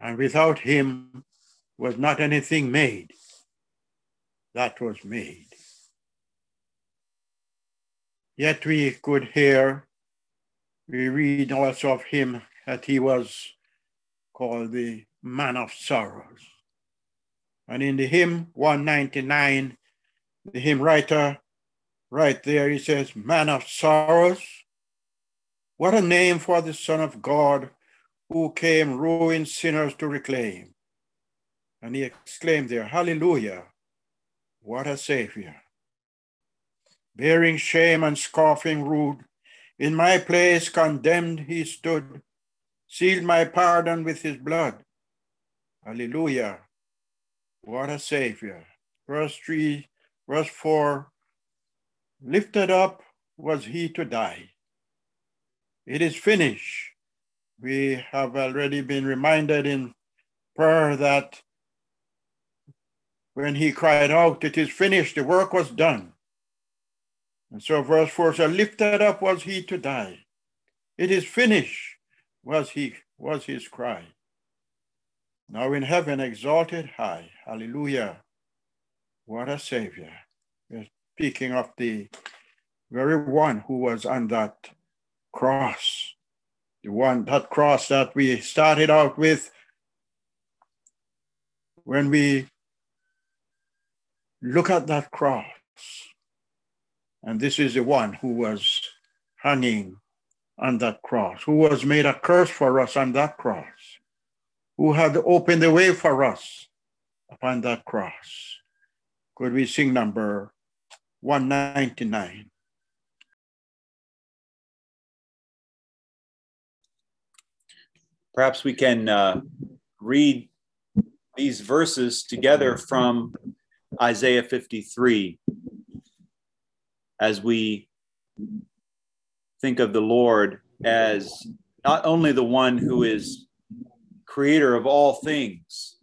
And without him was not anything made that was made. Yet we could hear, we read also of him that he was called the man of sorrows. And in the hymn 199, the hymn writer, right there, he says, Man of sorrows. What a name for the Son of God who came ruined sinners to reclaim. And he exclaimed there, Hallelujah, what a Savior. Bearing shame and scoffing rude, in my place condemned he stood, sealed my pardon with his blood. Hallelujah. What a Savior. Verse 3, verse 4 Lifted up was he to die. It is finished. We have already been reminded in prayer that when he cried out, It is finished, the work was done. And so verse 4 says, Lifted up was he to die. It is finished was he was his cry. Now in heaven exalted high. Hallelujah. What a savior. We're speaking of the very one who was on that cross. The one, that cross that we started out with when we look at that cross. And this is the one who was hanging on that cross, who was made a curse for us on that cross who had opened the way for us upon that cross. Could we sing number 199? Perhaps we can uh, read these verses together from Isaiah 53 as we think of the Lord as not only the one who is creator of all things,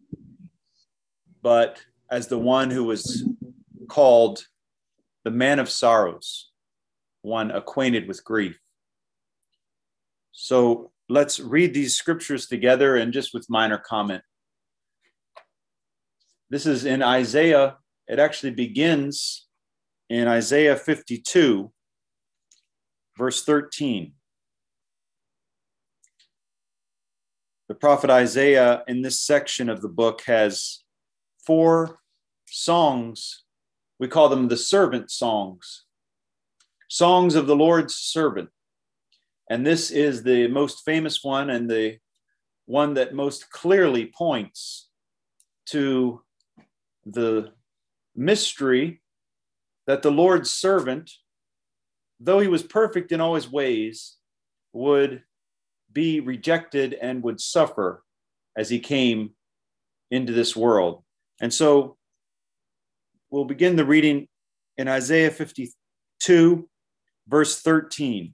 but as the one who was called the man of sorrows, one acquainted with grief. So let's read these scriptures together and just with minor comment. This is in Isaiah, it actually begins in Isaiah 52, verse 13. the prophet Isaiah in this section of the book has four songs. We call them the servant songs, songs of the Lord's servant. And this is the most famous one and the one that most clearly points to the mystery that the Lord's servant, though he was perfect in all his ways, would be rejected and would suffer as he came into this world. And so we'll begin the reading in Isaiah 52, verse 13.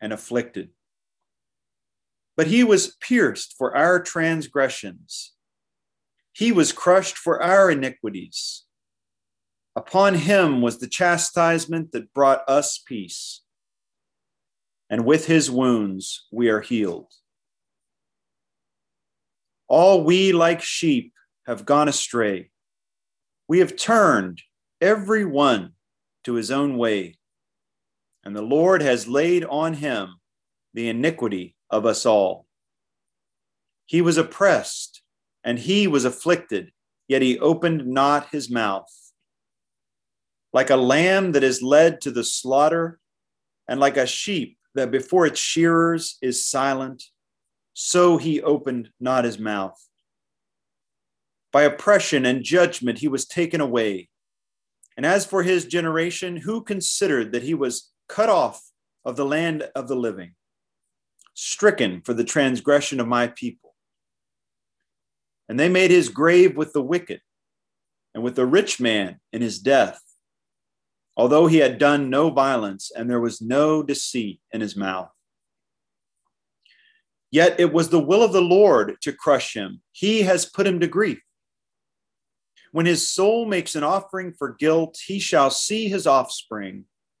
and afflicted. But he was pierced for our transgressions, he was crushed for our iniquities. Upon him was the chastisement that brought us peace, and with his wounds we are healed. All we like sheep have gone astray. We have turned every one to his own way, and the Lord has laid on him the iniquity of us all. He was oppressed and he was afflicted, yet he opened not his mouth. Like a lamb that is led to the slaughter, and like a sheep that before its shearers is silent, so he opened not his mouth. By oppression and judgment he was taken away. And as for his generation, who considered that he was cut off of the land of the living, stricken for the transgression of my people? And they made his grave with the wicked and with the rich man in his death, although he had done no violence and there was no deceit in his mouth. Yet it was the will of the Lord to crush him. He has put him to grief. When his soul makes an offering for guilt, he shall see his offspring,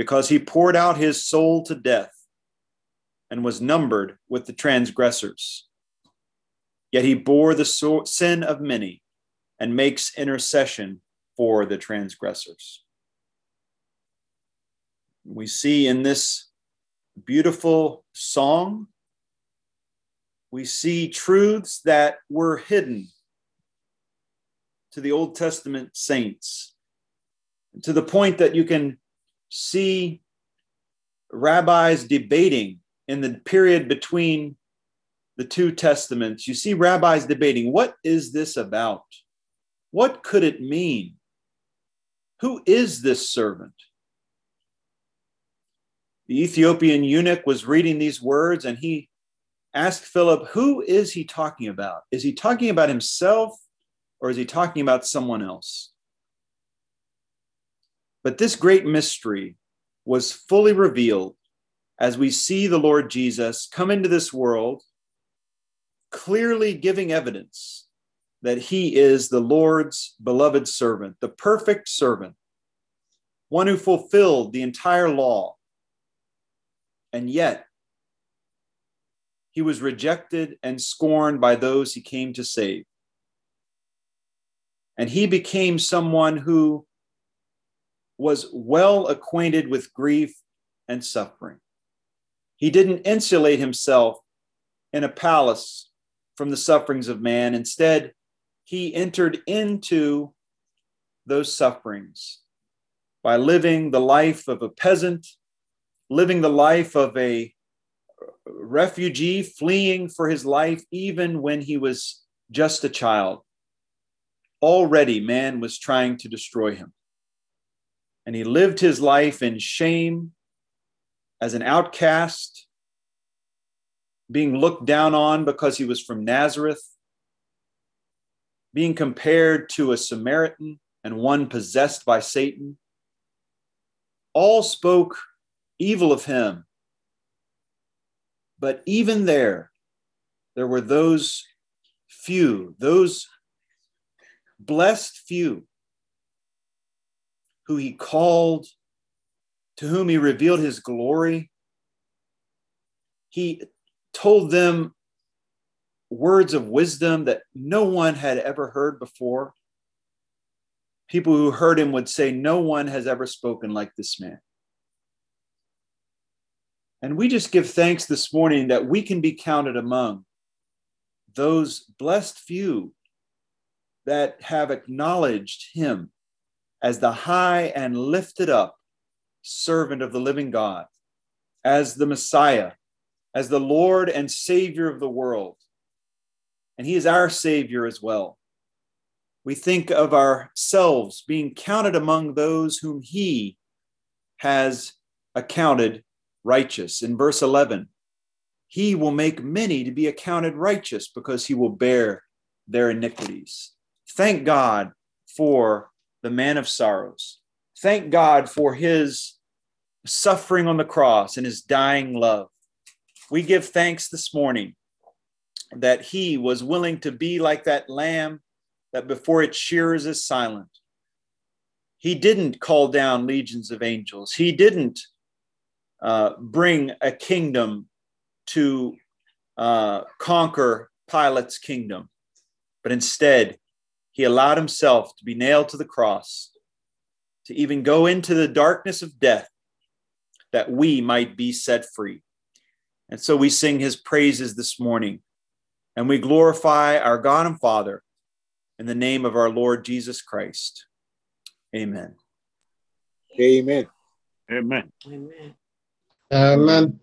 because he poured out his soul to death and was numbered with the transgressors. Yet he bore the sin of many and makes intercession for the transgressors. We see in this beautiful song, we see truths that were hidden to the Old Testament saints to the point that you can see rabbis debating in the period between the two testaments. You see rabbis debating what is this about? What could it mean? Who is this servant? The Ethiopian eunuch was reading these words and he asked Philip, Who is he talking about? Is he talking about himself or is he talking about someone else? But this great mystery was fully revealed as we see the Lord Jesus come into this world, clearly giving evidence that he is the Lord's beloved servant, the perfect servant, one who fulfilled the entire law. And yet, he was rejected and scorned by those he came to save. And he became someone who was well acquainted with grief and suffering. He didn't insulate himself in a palace from the sufferings of man. Instead, he entered into those sufferings by living the life of a peasant, living the life of a refugee, fleeing for his life, even when he was just a child. Already, man was trying to destroy him. And he lived his life in shame as an outcast, being looked down on because he was from Nazareth, being compared to a Samaritan and one possessed by Satan. All spoke evil of him. But even there, there were those few, those blessed few who he called, to whom he revealed his glory. He told them words of wisdom that no one had ever heard before. People who heard him would say, No one has ever spoken like this man. And we just give thanks this morning that we can be counted among those blessed few that have acknowledged him as the high and lifted up servant of the living God, as the Messiah, as the Lord and Savior of the world, and he is our Savior as well. We think of ourselves being counted among those whom he has accounted righteous. In verse 11, he will make many to be accounted righteous because he will bear their iniquities. Thank God for the man of sorrows. Thank God for his suffering on the cross and his dying love. We give thanks this morning that he was willing to be like that lamb that before its shears is silent. He didn't call down legions of angels. He didn't uh, bring a kingdom to uh, conquer Pilate's kingdom, but instead, he allowed himself to be nailed to the cross, to even go into the darkness of death, that we might be set free. And so we sing his praises this morning, and we glorify our God and Father in the name of our Lord Jesus Christ. Amen. Amen. Amen. Amen. Amen.